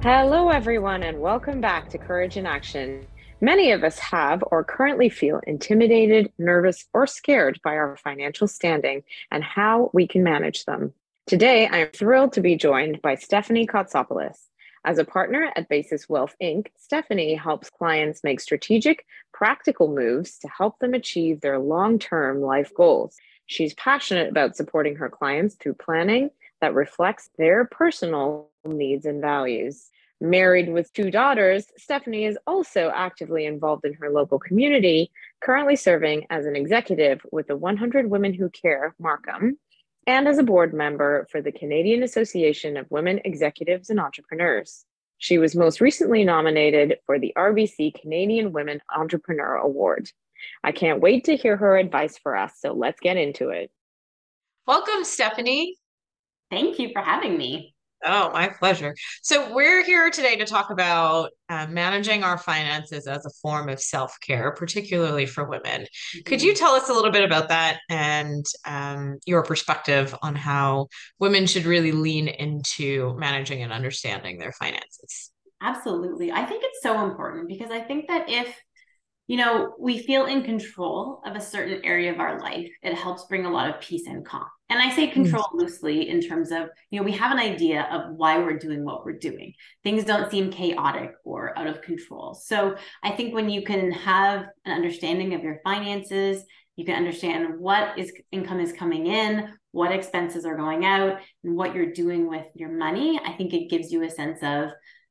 Hello, everyone, and welcome back to Courage in Action. Many of us have or currently feel intimidated, nervous, or scared by our financial standing and how we can manage them. Today, I am thrilled to be joined by Stephanie Kotsopoulos. As a partner at Basis Wealth Inc., Stephanie helps clients make strategic, practical moves to help them achieve their long term life goals. She's passionate about supporting her clients through planning that reflects their personal needs and values. Married with two daughters, Stephanie is also actively involved in her local community, currently serving as an executive with the 100 Women Who Care Markham and as a board member for the Canadian Association of Women Executives and Entrepreneurs. She was most recently nominated for the RBC Canadian Women Entrepreneur Award. I can't wait to hear her advice for us, so let's get into it. Welcome, Stephanie. Thank you for having me. Oh, my pleasure. So, we're here today to talk about uh, managing our finances as a form of self care, particularly for women. Mm-hmm. Could you mm-hmm. tell us a little bit about that and um, your perspective on how women should really lean into managing and understanding their finances? Absolutely. I think it's so important because I think that if you know, we feel in control of a certain area of our life, it helps bring a lot of peace and calm. And I say mm. control loosely in terms of, you know, we have an idea of why we're doing what we're doing. Things don't seem chaotic or out of control. So I think when you can have an understanding of your finances, you can understand what is income is coming in, what expenses are going out, and what you're doing with your money. I think it gives you a sense of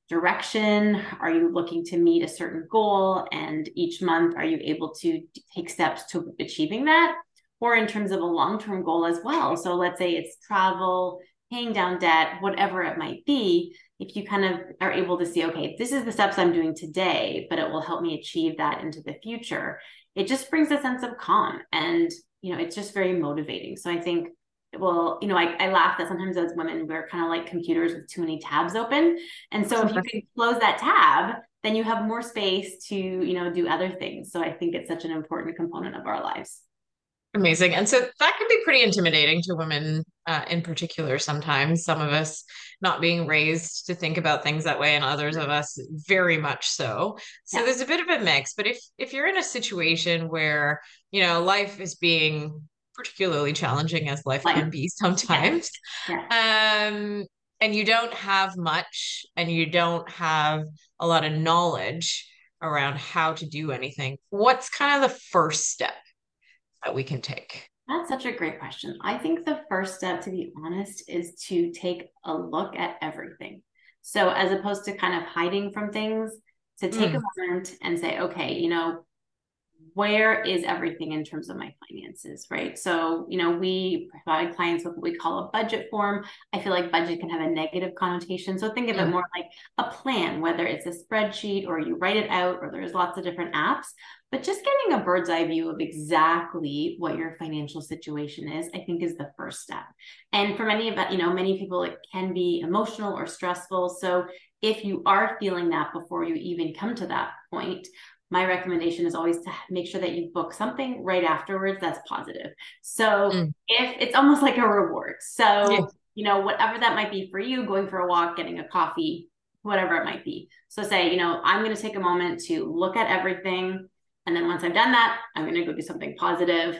direction? Are you looking to meet a certain goal? And each month, are you able to take steps to achieving that? Or in terms of a long term goal as well. So let's say it's travel, paying down debt, whatever it might be. If you kind of are able to see, okay, this is the steps I'm doing today, but it will help me achieve that into the future, it just brings a sense of calm. And, you know, it's just very motivating. So I think well, you know, I, I laugh that sometimes as women, we're kind of like computers with too many tabs open. And so if you can close that tab, then you have more space to, you know, do other things. So I think it's such an important component of our lives. Amazing. And so that can be pretty intimidating to women uh, in particular sometimes. Some of us not being raised to think about things that way and others of us very much so. So yeah. there's a bit of a mix, but if if you're in a situation where, you know, life is being particularly challenging as life can be sometimes. Yeah. Um, and you don't have much and you don't have a lot of knowledge around how to do anything. What's kind of the first step that we can take? That's such a great question. I think the first step, to be honest, is to take a look at everything. So, as opposed to kind of hiding from things, to take mm. a moment and say, okay, you know, where is everything in terms of my finances, right? So, you know, we provide clients with what we call a budget form. I feel like budget can have a negative connotation. So think of it more like a plan, whether it's a spreadsheet or you write it out or there's lots of different apps. But just getting a bird's eye view of exactly what your financial situation is, I think is the first step. And for many of you know, many people, it can be emotional or stressful. So if you are feeling that before you even come to that point, my recommendation is always to make sure that you book something right afterwards that's positive. So mm. if it's almost like a reward. So, yeah. you know, whatever that might be for you, going for a walk, getting a coffee, whatever it might be. So say, you know, I'm going to take a moment to look at everything. And then once I've done that, I'm going to go do something positive,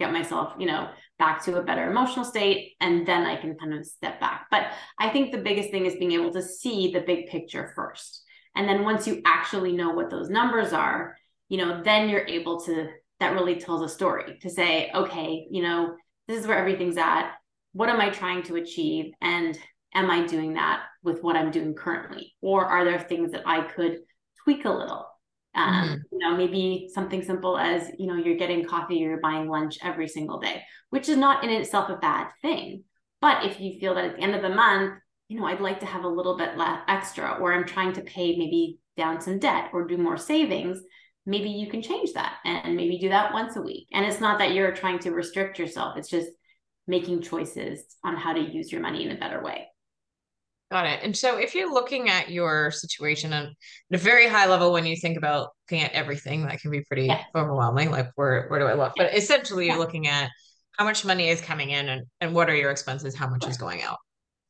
get myself, you know, back to a better emotional state. And then I can kind of step back. But I think the biggest thing is being able to see the big picture first. And then once you actually know what those numbers are, you know, then you're able to, that really tells a story to say, okay, you know, this is where everything's at. What am I trying to achieve? And am I doing that with what I'm doing currently? Or are there things that I could tweak a little? Um, mm-hmm. You know, maybe something simple as, you know, you're getting coffee, you're buying lunch every single day, which is not in itself a bad thing. But if you feel that at the end of the month, you know, I'd like to have a little bit less extra, or I'm trying to pay maybe down some debt or do more savings, maybe you can change that and maybe do that once a week. And it's not that you're trying to restrict yourself, it's just making choices on how to use your money in a better way. Got it. And so if you're looking at your situation at a very high level, when you think about looking at everything, that can be pretty yeah. overwhelming. Like where where do I look? But essentially you're looking at how much money is coming in and, and what are your expenses, how much is going out.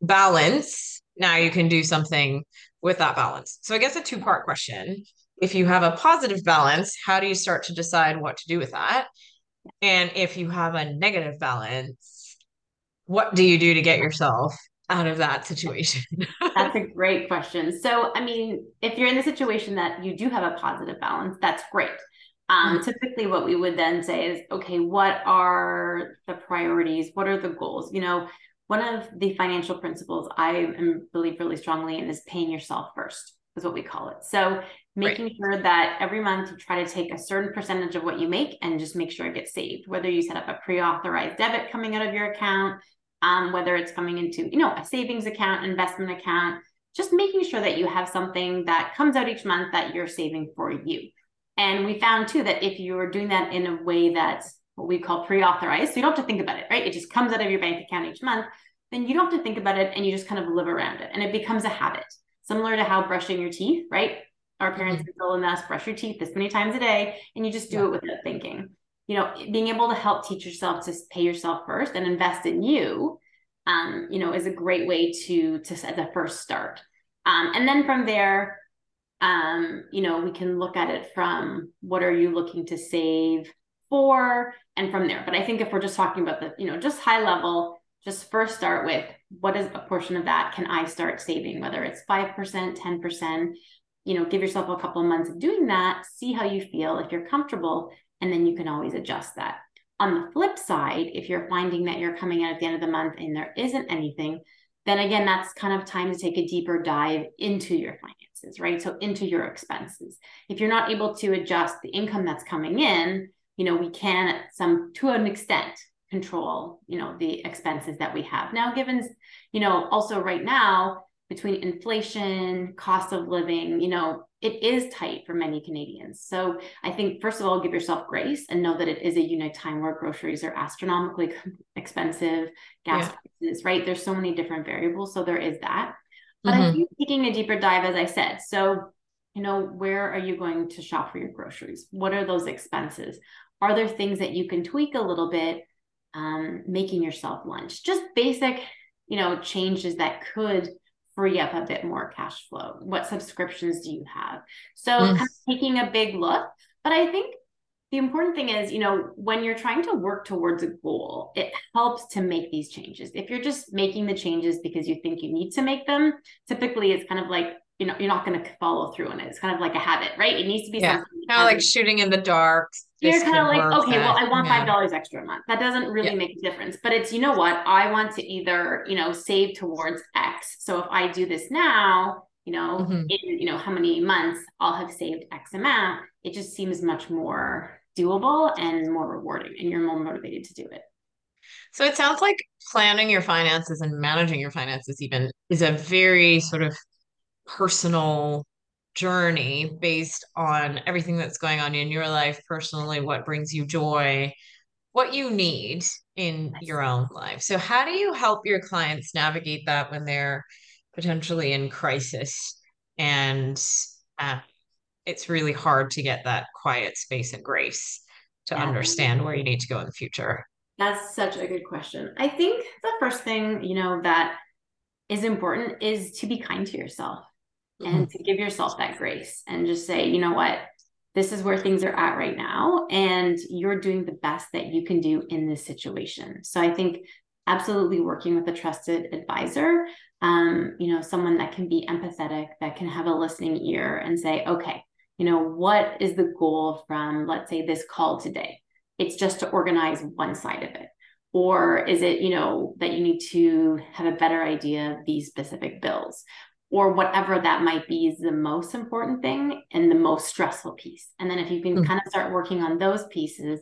Balance. Now you can do something with that balance. So I guess a two-part question. If you have a positive balance, how do you start to decide what to do with that? And if you have a negative balance, what do you do to get yourself out of that situation? that's a great question. So, I mean, if you're in the situation that you do have a positive balance, that's great. Um, mm-hmm. Typically, what we would then say is, okay, what are the priorities? What are the goals? You know, one of the financial principles I am believe really strongly in is paying yourself first, is what we call it. So, making right. sure that every month you try to take a certain percentage of what you make and just make sure it gets saved. Whether you set up a pre-authorized debit coming out of your account, um, whether it's coming into, you know, a savings account, investment account, just making sure that you have something that comes out each month that you're saving for you. And we found too that if you're doing that in a way that's what we call pre-authorized, so you don't have to think about it, right? It just comes out of your bank account each month, then you don't have to think about it and you just kind of live around it. And it becomes a habit, similar to how brushing your teeth, right? Our parents mm-hmm. in us brush your teeth this many times a day, and you just do yeah. it without thinking you know being able to help teach yourself to pay yourself first and invest in you um, you know is a great way to to set the first start. Um, and then from there um, you know we can look at it from what are you looking to save for and from there. But i think if we're just talking about the you know just high level just first start with what is a portion of that can i start saving whether it's 5% 10% you know give yourself a couple of months of doing that see how you feel if you're comfortable and then you can always adjust that. On the flip side, if you're finding that you're coming out at the end of the month and there isn't anything, then again, that's kind of time to take a deeper dive into your finances, right? So into your expenses. If you're not able to adjust the income that's coming in, you know, we can at some to an extent control, you know, the expenses that we have. Now, given, you know, also right now, between inflation, cost of living, you know, it is tight for many Canadians. So I think, first of all, give yourself grace and know that it is a unique time where groceries are astronomically expensive, gas yeah. prices, right? There's so many different variables. So there is that. But mm-hmm. I think taking a deeper dive, as I said, so, you know, where are you going to shop for your groceries? What are those expenses? Are there things that you can tweak a little bit? Um, making yourself lunch, just basic, you know, changes that could free up a bit more cash flow? What subscriptions do you have? So mm. kind of taking a big look. But I think the important thing is, you know, when you're trying to work towards a goal, it helps to make these changes. If you're just making the changes because you think you need to make them, typically it's kind of like you know you're not going to follow through on it. It's kind of like a habit, right? It needs to be yeah. something kind of like shooting in the dark. You're kind of like, okay, that. well, I want five dollars extra a month. That doesn't really yeah. make a difference. But it's you know what? I want to either you know save towards X. So if I do this now, you know, mm-hmm. in you know how many months I'll have saved X amount. It just seems much more doable and more rewarding, and you're more motivated to do it. So it sounds like planning your finances and managing your finances even is a very sort of personal journey based on everything that's going on in your life personally, what brings you joy, what you need in your own life. So, how do you help your clients navigate that when they're potentially in crisis and uh, it's really hard to get that quiet space and grace to yeah. understand where you need to go in the future? That's such a good question. I think the first thing, you know, that is important is to be kind to yourself. And to give yourself that grace and just say, you know what, this is where things are at right now. And you're doing the best that you can do in this situation. So I think absolutely working with a trusted advisor, um, you know, someone that can be empathetic, that can have a listening ear and say, okay, you know, what is the goal from, let's say, this call today? It's just to organize one side of it or is it you know that you need to have a better idea of these specific bills or whatever that might be is the most important thing and the most stressful piece. And then if you can mm-hmm. kind of start working on those pieces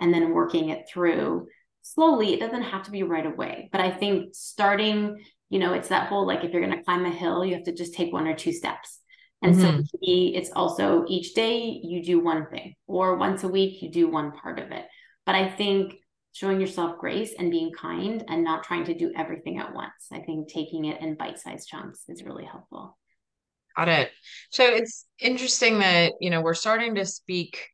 and then working it through slowly, it doesn't have to be right away. But I think starting you know, it's that whole like if you're going to climb a hill, you have to just take one or two steps. And mm-hmm. so it's also each day you do one thing, or once a week you do one part of it. But I think showing yourself grace and being kind and not trying to do everything at once. I think taking it in bite sized chunks is really helpful. Got it. So it's interesting that, you know, we're starting to speak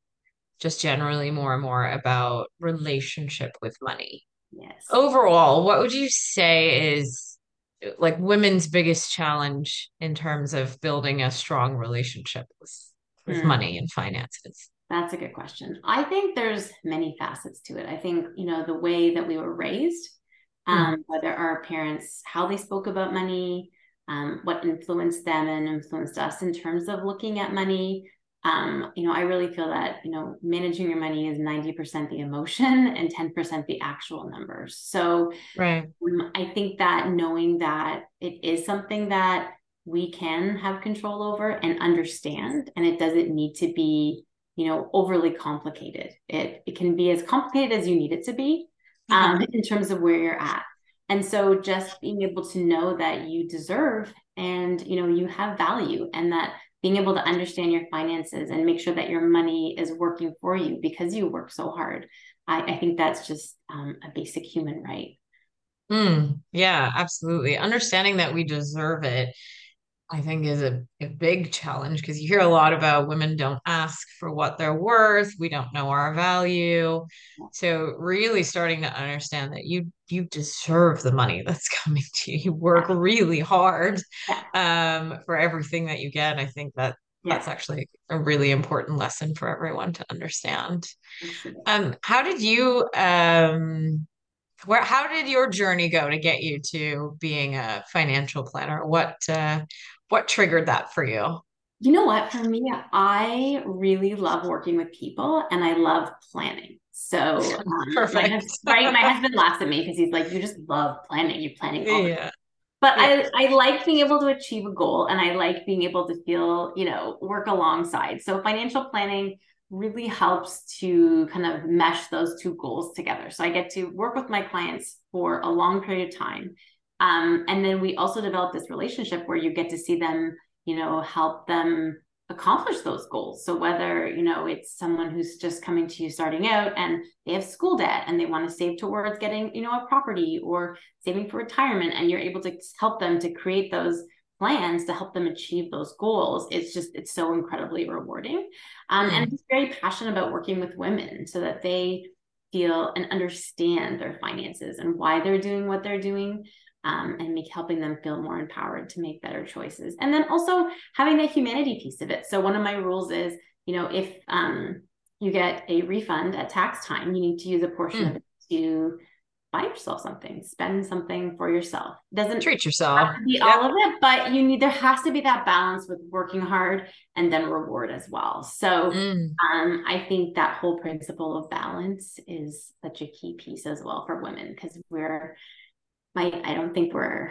just generally more and more about relationship with money. Yes. Overall, what would you say is like women's biggest challenge in terms of building a strong relationship with, with hmm. money and finances? That's a good question. I think there's many facets to it. I think, you know, the way that we were raised, um, mm. whether our parents, how they spoke about money, um, what influenced them and influenced us in terms of looking at money. Um, you know, I really feel that, you know, managing your money is 90% the emotion and 10% the actual numbers. So right. Um, I think that knowing that it is something that we can have control over and understand, and it doesn't need to be you know overly complicated. It it can be as complicated as you need it to be um, in terms of where you're at. And so just being able to know that you deserve and you know you have value and that being able to understand your finances and make sure that your money is working for you because you work so hard i, I think that's just um, a basic human right. Mm, yeah absolutely. Understanding that we deserve it I think is a, a big challenge because you hear a lot about women don't ask for what they're worth. We don't know our value. So really starting to understand that you you deserve the money that's coming to you. You work really hard um, for everything that you get. I think that that's actually a really important lesson for everyone to understand. Um, how did you um where how did your journey go to get you to being a financial planner? What uh what triggered that for you? You know what? For me, I really love working with people and I love planning. So um, Perfect. My, husband, right, my husband laughs at me because he's like, "You just love planning. You're planning all yeah. But yeah. I, I like being able to achieve a goal and I like being able to feel, you know, work alongside. So financial planning really helps to kind of mesh those two goals together. So I get to work with my clients for a long period of time um, and then we also develop this relationship where you get to see them, you know, help them accomplish those goals. So whether, you know, it's someone who's just coming to you starting out and they have school debt and they want to save towards getting, you know, a property or saving for retirement and you're able to help them to create those plans to help them achieve those goals it's just it's so incredibly rewarding. Um, and i'm very passionate about working with women so that they feel and understand their finances and why they're doing what they're doing um, and make helping them feel more empowered to make better choices. And then also having that humanity piece of it. So one of my rules is, you know, if um, you get a refund at tax time, you need to use a portion mm. of it to buy yourself something, spend something for yourself. Doesn't treat yourself. be yep. all of it, but you need there has to be that balance with working hard and then reward as well. So mm. um, I think that whole principle of balance is such a key piece as well for women because we're I don't think we're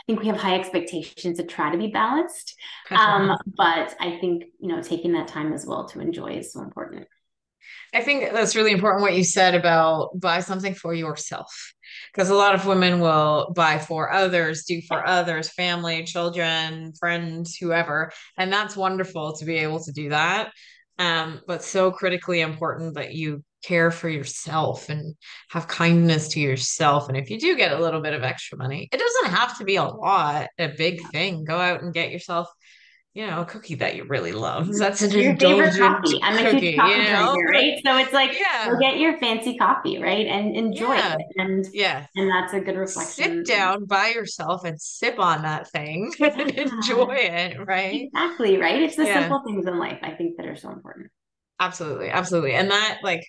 I think we have high expectations to try to be balanced. Um, but I think, you know, taking that time as well to enjoy is so important. I think that's really important what you said about buy something for yourself. Because a lot of women will buy for others, do for others, family, children, friends, whoever. And that's wonderful to be able to do that. Um, but so critically important that you care for yourself and have kindness to yourself. And if you do get a little bit of extra money, it doesn't have to be a lot, a big thing. Go out and get yourself, you know, a cookie that you really love. Mm-hmm. That's an your favorite coffee. I'm a coffee you know? drinker, right? So it's like yeah. go get your fancy coffee, right? And enjoy yeah. it. And yeah, and that's a good reflection. Sit down by yourself and sip on that thing and enjoy it, right? Exactly, right? It's the yeah. simple things in life I think that are so important. Absolutely, absolutely. And that like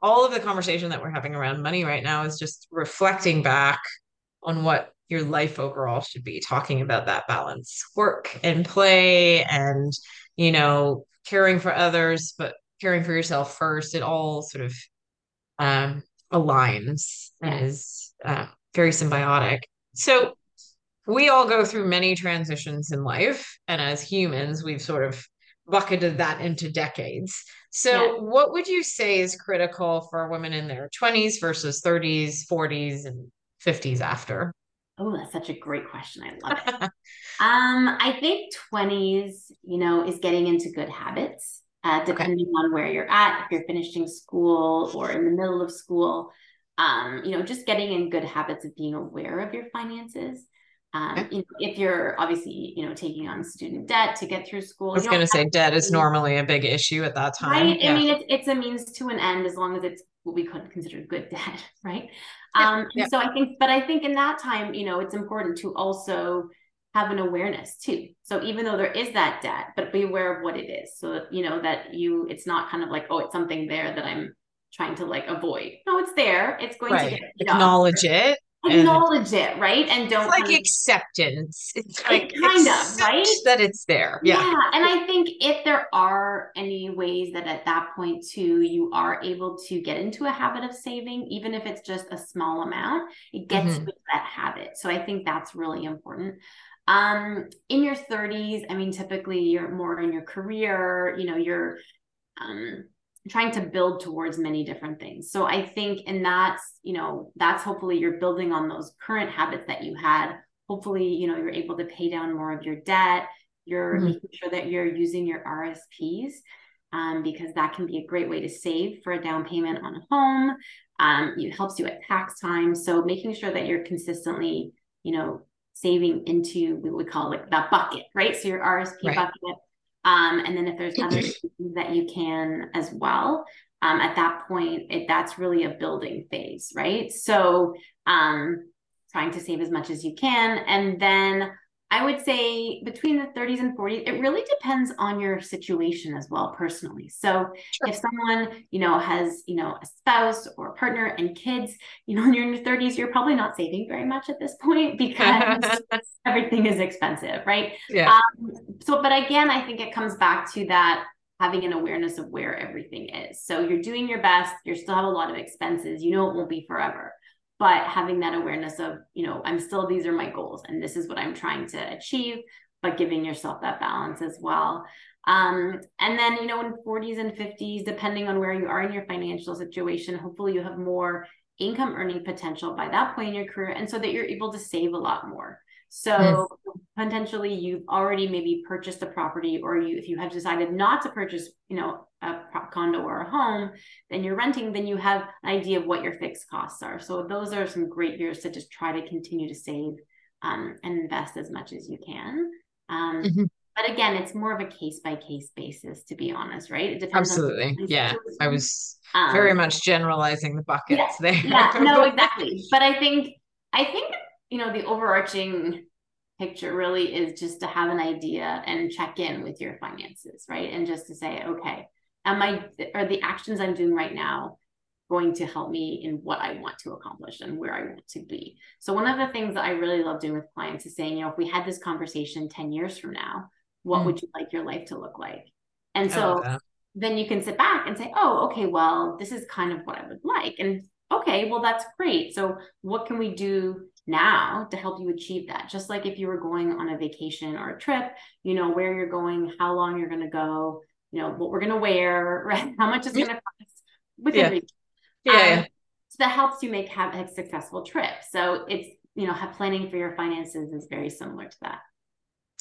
all of the conversation that we're having around money right now is just reflecting back on what your life overall should be talking about that balance work and play and you know caring for others but caring for yourself first. It all sort of um aligns and is uh, very symbiotic. So we all go through many transitions in life. And as humans we've sort of bucketed that into decades so, yeah. what would you say is critical for women in their 20s versus 30s, 40s, and 50s after? Oh, that's such a great question. I love it. um, I think 20s, you know, is getting into good habits, uh, depending okay. on where you're at, if you're finishing school or in the middle of school. Um, you know, just getting in good habits of being aware of your finances. Um, okay. you know, if you're obviously, you know, taking on student debt to get through school. I was going to say debt is normally a big issue at that time. Right. Yeah. I mean, it's, it's a means to an end as long as it's what we could consider good debt, right? Yeah. Um, yeah. so I think, but I think in that time, you know, it's important to also have an awareness too. So even though there is that debt, but be aware of what it is. So that, you know, that you, it's not kind of like, oh, it's something there that I'm trying to like avoid. No, it's there. It's going right. to get acknowledge it acknowledge it right? And don't like acceptance. It's like kind of right? that it's there. Yeah. yeah and i think if there are any ways that at that point too you are able to get into a habit of saving even if it's just a small amount it gets mm-hmm. that habit. So i think that's really important. Um in your 30s i mean typically you're more in your career you know you're um trying to build towards many different things. So I think, and that's, you know, that's hopefully you're building on those current habits that you had. Hopefully, you know, you're able to pay down more of your debt. You're mm-hmm. making sure that you're using your RSPs um, because that can be a great way to save for a down payment on a home. Um, it helps you at tax time. So making sure that you're consistently, you know, saving into what we call like that bucket, right? So your RSP right. bucket um, and then if there's other things that you can as well, um, at that point, it, that's really a building phase, right? So um, trying to save as much as you can. And then I would say between the 30s and 40s, it really depends on your situation as well, personally. So sure. if someone, you know, has, you know, a spouse or a partner and kids, you know, when you're in your 30s, you're probably not saving very much at this point because everything is expensive, right? Yeah. Um, so, but again, I think it comes back to that having an awareness of where everything is. So you're doing your best, you still have a lot of expenses, you know, it won't be forever but having that awareness of you know i'm still these are my goals and this is what i'm trying to achieve but giving yourself that balance as well um, and then you know in 40s and 50s depending on where you are in your financial situation hopefully you have more income earning potential by that point in your career and so that you're able to save a lot more so mm. Potentially you've already maybe purchased a property or you if you have decided not to purchase, you know, a condo or a home, then you're renting, then you have an idea of what your fixed costs are. So those are some great years to just try to continue to save um, and invest as much as you can. Um, mm-hmm. But again, it's more of a case by case basis, to be honest, right? It depends. Absolutely. yeah. I was um, very much generalizing the buckets yeah, there. yeah, no, exactly. But I think, I think you know, the overarching picture really is just to have an idea and check in with your finances, right? And just to say, okay, am I, are the actions I'm doing right now going to help me in what I want to accomplish and where I want to be? So, one of the things that I really love doing with clients is saying, you know, if we had this conversation 10 years from now, what mm. would you like your life to look like? And so, then you can sit back and say, oh, okay, well, this is kind of what I would like. And okay, well, that's great. So, what can we do now to help you achieve that? Just like if you were going on a vacation or a trip, you know, where you're going, how long you're going to go, you know, what we're going to wear, right? How much is going to cost within yeah. reason. Yeah. Um, so that helps you make have a successful trip. So it's, you know, have planning for your finances is very similar to that.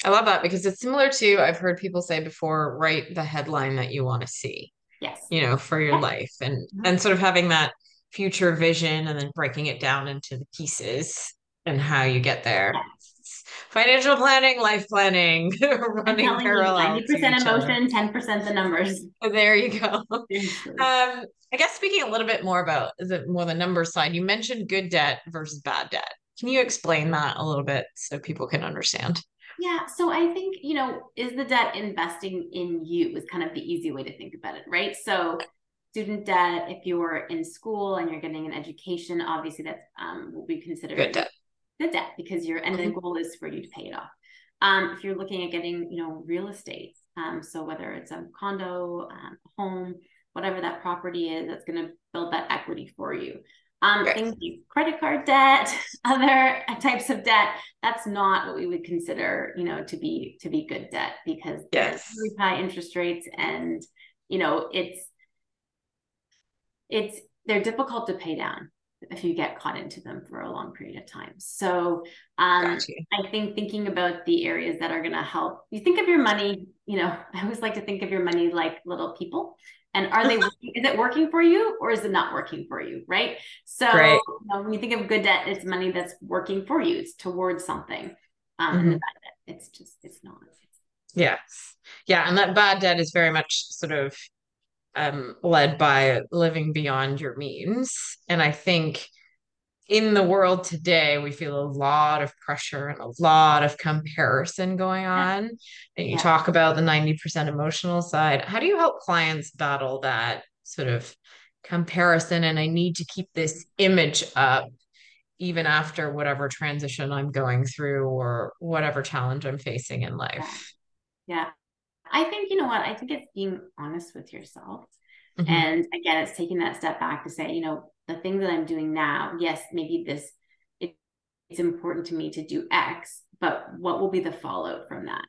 I love that because it's similar to I've heard people say before, write the headline that you want to see. Yes. You know, for your life and mm-hmm. and sort of having that future vision and then breaking it down into the pieces and how you get there. Yes. Financial planning, life planning, running parallel. 90% emotion, 10% the numbers. There you go. um, I guess speaking a little bit more about the more the number side, you mentioned good debt versus bad debt. Can you explain that a little bit so people can understand? Yeah. So I think, you know, is the debt investing in you is kind of the easy way to think about it, right? So student debt, if you're in school and you're getting an education, obviously that's um, what we consider good debt. Good debt because you're and mm-hmm. the goal is for you to pay it off. Um, if you're looking at getting, you know, real estate, um, so whether it's a condo, um, home, whatever that property is, that's going to build that equity for you. Um, things like credit card debt, other types of debt, that's not what we would consider, you know, to be to be good debt because yes. really high interest rates and you know it's it's they're difficult to pay down if you get caught into them for a long period of time. So um, I think thinking about the areas that are going to help you think of your money, you know, I always like to think of your money like little people. And are they is it working for you or is it not working for you? Right. So you know, when you think of good debt, it's money that's working for you. It's towards something. Um, mm-hmm. and the bad debt, it's just it's not. Yes. Yeah. And that bad debt is very much sort of um, led by living beyond your means. And I think in the world today, we feel a lot of pressure and a lot of comparison going on. And you yeah. talk about the 90% emotional side. How do you help clients battle that sort of comparison? And I need to keep this image up even after whatever transition I'm going through or whatever challenge I'm facing in life. Yeah. I think, you know what? I think it's being honest with yourself. Mm-hmm. And again, it's taking that step back to say, you know, the thing that I'm doing now, yes, maybe this, it, it's important to me to do X, but what will be the fallout from that?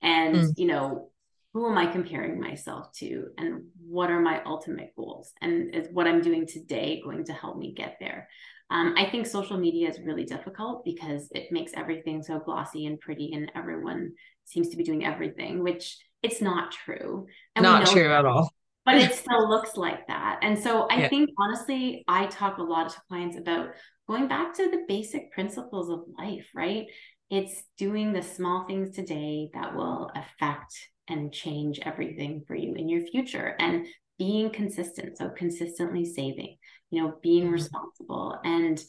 And, mm. you know, who am I comparing myself to? And what are my ultimate goals? And is what I'm doing today going to help me get there? Um, I think social media is really difficult because it makes everything so glossy and pretty, and everyone seems to be doing everything, which it's not true. And not true at all. But it still looks like that. And so I yeah. think honestly, I talk a lot to clients about going back to the basic principles of life, right? It's doing the small things today that will affect and change everything for you in your future and being consistent. So consistently saving, you know, being mm-hmm. responsible. And,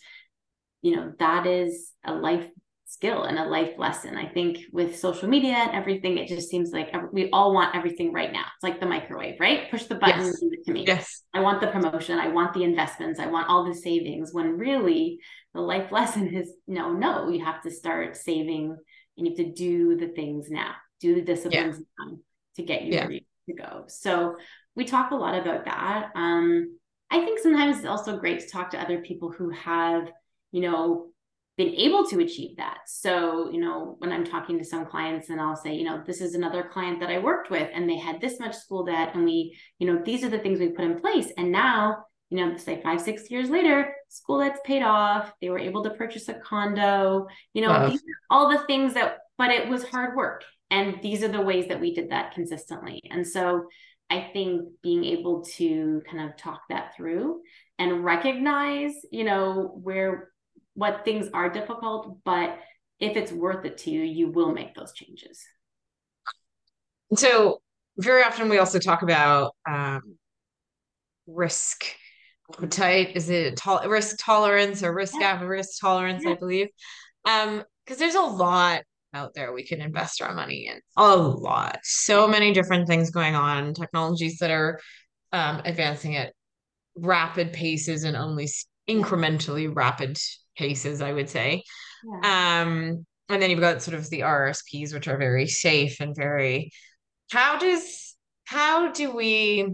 you know, that is a life skill and a life lesson. I think with social media and everything, it just seems like we all want everything right now. It's like the microwave, right? Push the button, yes. give it to me. Yes. I want the promotion. I want the investments. I want all the savings. When really the life lesson is no, no, you have to start saving and you have to do the things now, do the disciplines yeah. now to get you yeah. ready to go. So we talk a lot about that. Um, I think sometimes it's also great to talk to other people who have, you know, been able to achieve that. So, you know, when I'm talking to some clients and I'll say, you know, this is another client that I worked with and they had this much school debt and we, you know, these are the things we put in place. And now, you know, say five, six years later, school debt's paid off. They were able to purchase a condo, you know, uh, all the things that, but it was hard work. And these are the ways that we did that consistently. And so I think being able to kind of talk that through and recognize, you know, where what things are difficult, but if it's worth it to you, you will make those changes. So, very often we also talk about um, risk appetite. Is it to- risk tolerance or risk yeah. risk tolerance? Yeah. I believe, because um, there's a lot out there we can invest our money in. A lot, so many different things going on. Technologies that are um, advancing at rapid paces and only incrementally rapid cases, I would say. Yeah. Um, and then you've got sort of the RSPs, which are very safe and very. How does how do we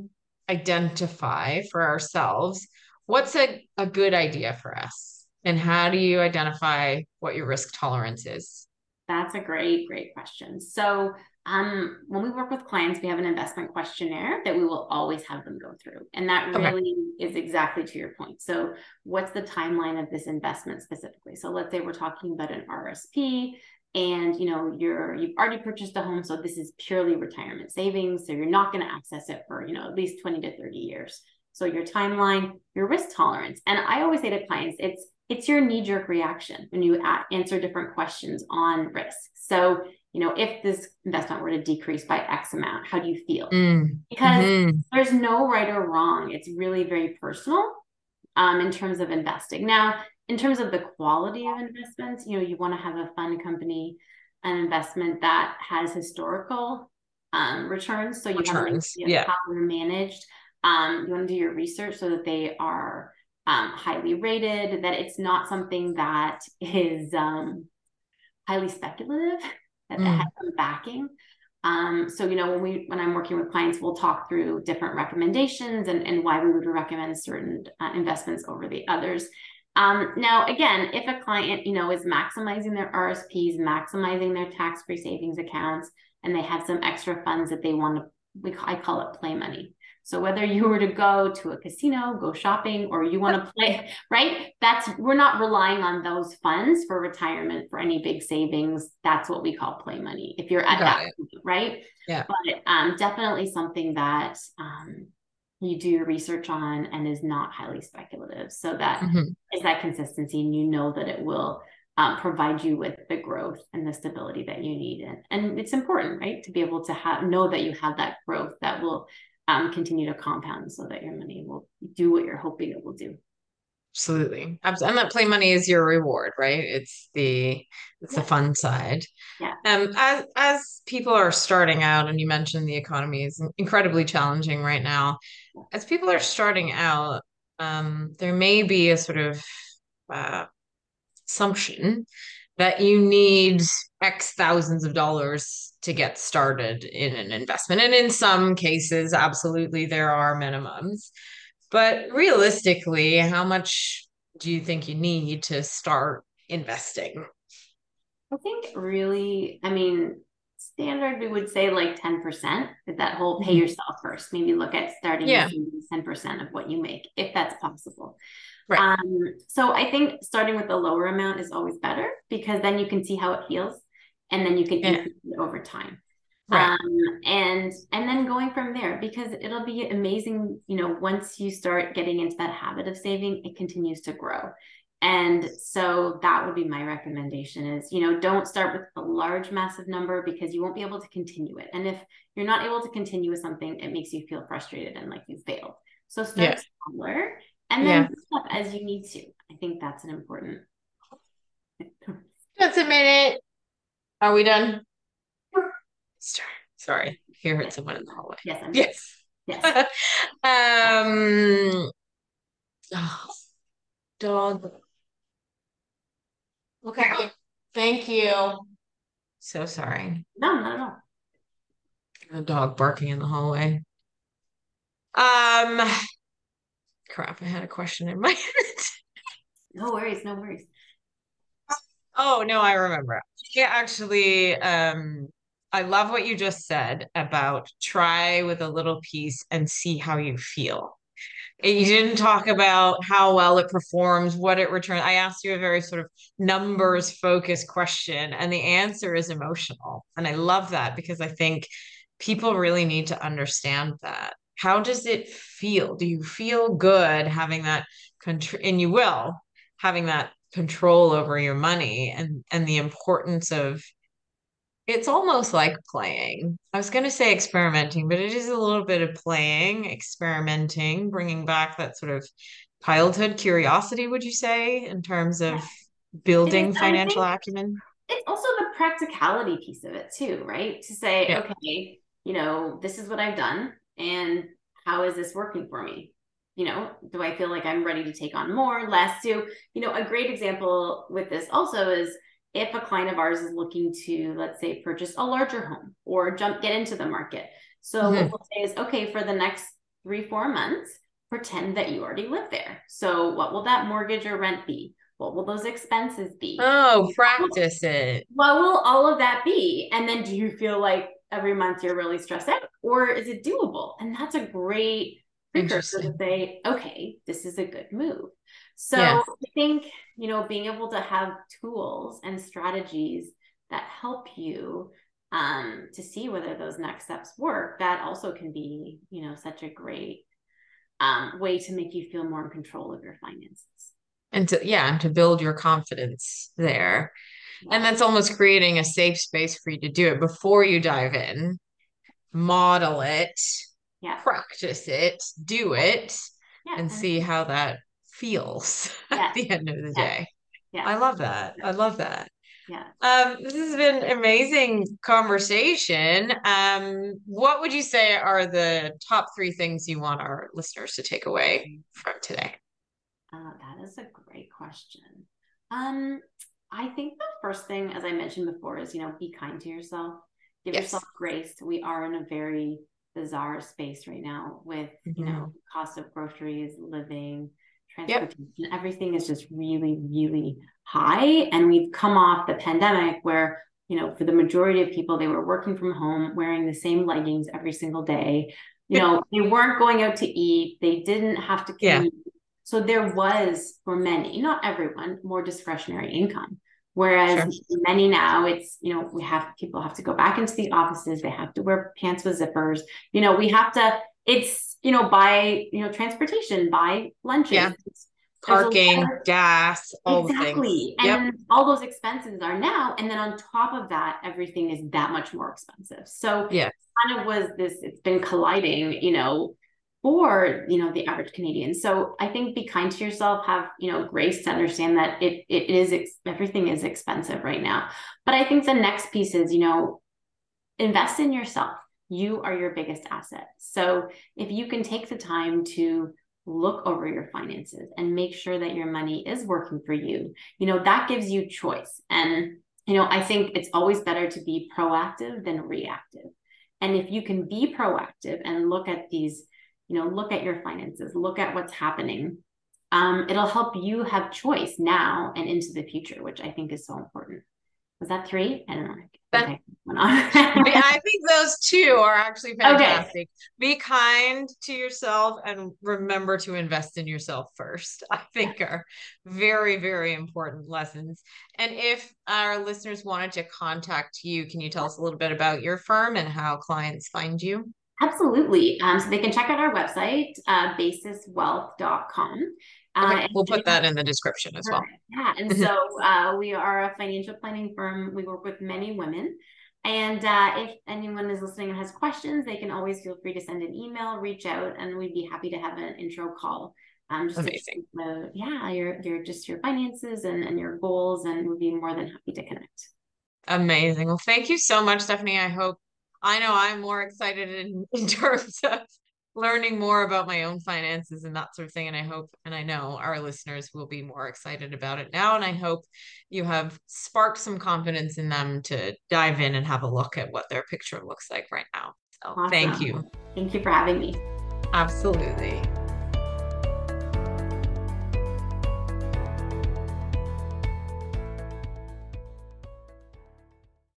identify for ourselves what's a, a good idea for us, and how do you identify what your risk tolerance is? That's a great, great question. So um, when we work with clients, we have an investment questionnaire that we will always have them go through. And that okay. really is exactly to your point. So, what's the timeline of this investment specifically? So, let's say we're talking about an RSP and you know you're you've already purchased a home so this is purely retirement savings so you're not going to access it for you know at least 20 to 30 years so your timeline your risk tolerance and i always say to clients it's it's your knee jerk reaction when you answer different questions on risk so you know, if this investment were to decrease by X amount, how do you feel? Mm. Because mm-hmm. there's no right or wrong. It's really very personal um, in terms of investing. Now, in terms of the quality of investments, you know, you want to have a fund company, an investment that has historical um, returns. So you returns. have yeah. how they're managed. Um, you want to do your research so that they are um, highly rated, that it's not something that is um, highly speculative that, mm. has some backing. Um, so you know when we when I'm working with clients, we'll talk through different recommendations and, and why we would recommend certain uh, investments over the others. Um, now, again, if a client you know is maximizing their RSPs, maximizing their tax-free savings accounts, and they have some extra funds that they want to we I call it play money. So whether you were to go to a casino, go shopping, or you want to play, right? That's we're not relying on those funds for retirement for any big savings. That's what we call play money. If you're at Got that, point, right? Yeah. But um, definitely something that um, you do your research on and is not highly speculative. So that mm-hmm. is that consistency, and you know that it will um, provide you with the growth and the stability that you need. And, and it's important, right, to be able to have know that you have that growth that will um, continue to compound so that your money will do what you're hoping it will do. Absolutely. And that play money is your reward, right? It's the it's yeah. the fun side. Yeah. Um as as people are starting out and you mentioned the economy is incredibly challenging right now. As people are starting out, um there may be a sort of uh assumption that you need X thousands of dollars to get started in an investment. And in some cases, absolutely, there are minimums. But realistically, how much do you think you need to start investing? I think really, I mean, standard, we would say like 10%, but that whole pay mm-hmm. yourself first. Maybe look at starting yeah. 10% of what you make, if that's possible. Right. Um, so I think starting with a lower amount is always better because then you can see how it feels and then you can yeah. increase it over time. Right. Um, and and then going from there because it'll be amazing, you know, once you start getting into that habit of saving, it continues to grow. And so that would be my recommendation is, you know, don't start with a large, massive number because you won't be able to continue it. And if you're not able to continue with something, it makes you feel frustrated and like you failed. So start yeah. smaller and then yeah. up as you need to. I think that's an important. Just a minute. Are we done? Sorry, sorry. You heard someone in the hallway. Yes. I'm yes. Yes. um. Oh, dog. Okay. Thank you. So sorry. No, not at all. A dog barking in the hallway. Um, crap, I had a question in my head. no worries, no worries. Oh no, I remember. Yeah, actually, um, I love what you just said about try with a little piece and see how you feel. You didn't talk about how well it performs, what it returns. I asked you a very sort of numbers focused question, and the answer is emotional. And I love that because I think people really need to understand that how does it feel do you feel good having that control and you will having that control over your money and and the importance of it's almost like playing. I was going to say experimenting but it is a little bit of playing experimenting bringing back that sort of childhood curiosity would you say in terms of building financial acumen? it's also the practicality piece of it too right? To say yeah. okay you know this is what i've done and how is this working for me you know do i feel like i'm ready to take on more less so you know a great example with this also is if a client of ours is looking to let's say purchase a larger home or jump get into the market. So mm-hmm. what we'll say is okay for the next three four months pretend that you already live there. So what will that mortgage or rent be? What will those expenses be? Oh practice it. what will all of that be? And then do you feel like every month you're really stressed out or is it doable? And that's a great precursor to say okay this is a good move. So yes. i think you know being able to have tools and strategies that help you um, to see whether those next steps work that also can be you know such a great um, way to make you feel more in control of your finances. And to yeah and to build your confidence there. And that's almost creating a safe space for you to do it. Before you dive in, model it, yeah. practice it, do it, yeah. and see how that feels yeah. at the end of the day. Yeah. I love that. I love that. Yeah. Um, this has been amazing conversation. Um, what would you say are the top three things you want our listeners to take away from today? Uh, that is a great question. Um, I think the first thing, as I mentioned before, is you know, be kind to yourself. Give yes. yourself grace. We are in a very bizarre space right now with mm-hmm. you know cost of groceries, living, transportation. Yep. Everything is just really, really high. And we've come off the pandemic where you know, for the majority of people, they were working from home, wearing the same leggings every single day. You know, they weren't going out to eat. They didn't have to commute. Yeah. So there was, for many, not everyone, more discretionary income. Whereas sure. many now, it's, you know, we have people have to go back into the offices, they have to wear pants with zippers. You know, we have to, it's, you know, buy, you know, transportation, buy lunches. Yeah. Parking, gas, all exactly. And yep. all those expenses are now. And then on top of that, everything is that much more expensive. So yeah, kind of was this, it's been colliding, you know, for you know the average Canadian. So I think be kind to yourself, have you know grace to understand that it it is everything is expensive right now. But I think the next piece is you know invest in yourself. You are your biggest asset. So if you can take the time to look over your finances and make sure that your money is working for you, you know that gives you choice. And you know I think it's always better to be proactive than reactive. And if you can be proactive and look at these you know look at your finances look at what's happening um, it'll help you have choice now and into the future which i think is so important was that three i don't know okay. I think those two are actually fantastic. Okay. Be kind to yourself and remember to invest in yourself first. I think are very, very important lessons. And if our listeners wanted to contact you, can you tell us a little bit about your firm and how clients find you? Absolutely. Um, so they can check out our website, uh, basiswealth.com. Uh, we'll put that in the description as well. Yeah. And so uh, we are a financial planning firm. We work with many women. And uh, if anyone is listening and has questions, they can always feel free to send an email, reach out, and we'd be happy to have an intro call. Um, just Amazing. To, yeah, your your just your finances and, and your goals, and we'd be more than happy to connect. Amazing. Well, thank you so much, Stephanie. I hope I know I'm more excited in, in terms of learning more about my own finances and that sort of thing. And I hope and I know our listeners will be more excited about it now. And I hope you have sparked some confidence in them to dive in and have a look at what their picture looks like right now. So awesome. thank you. Thank you for having me. Absolutely.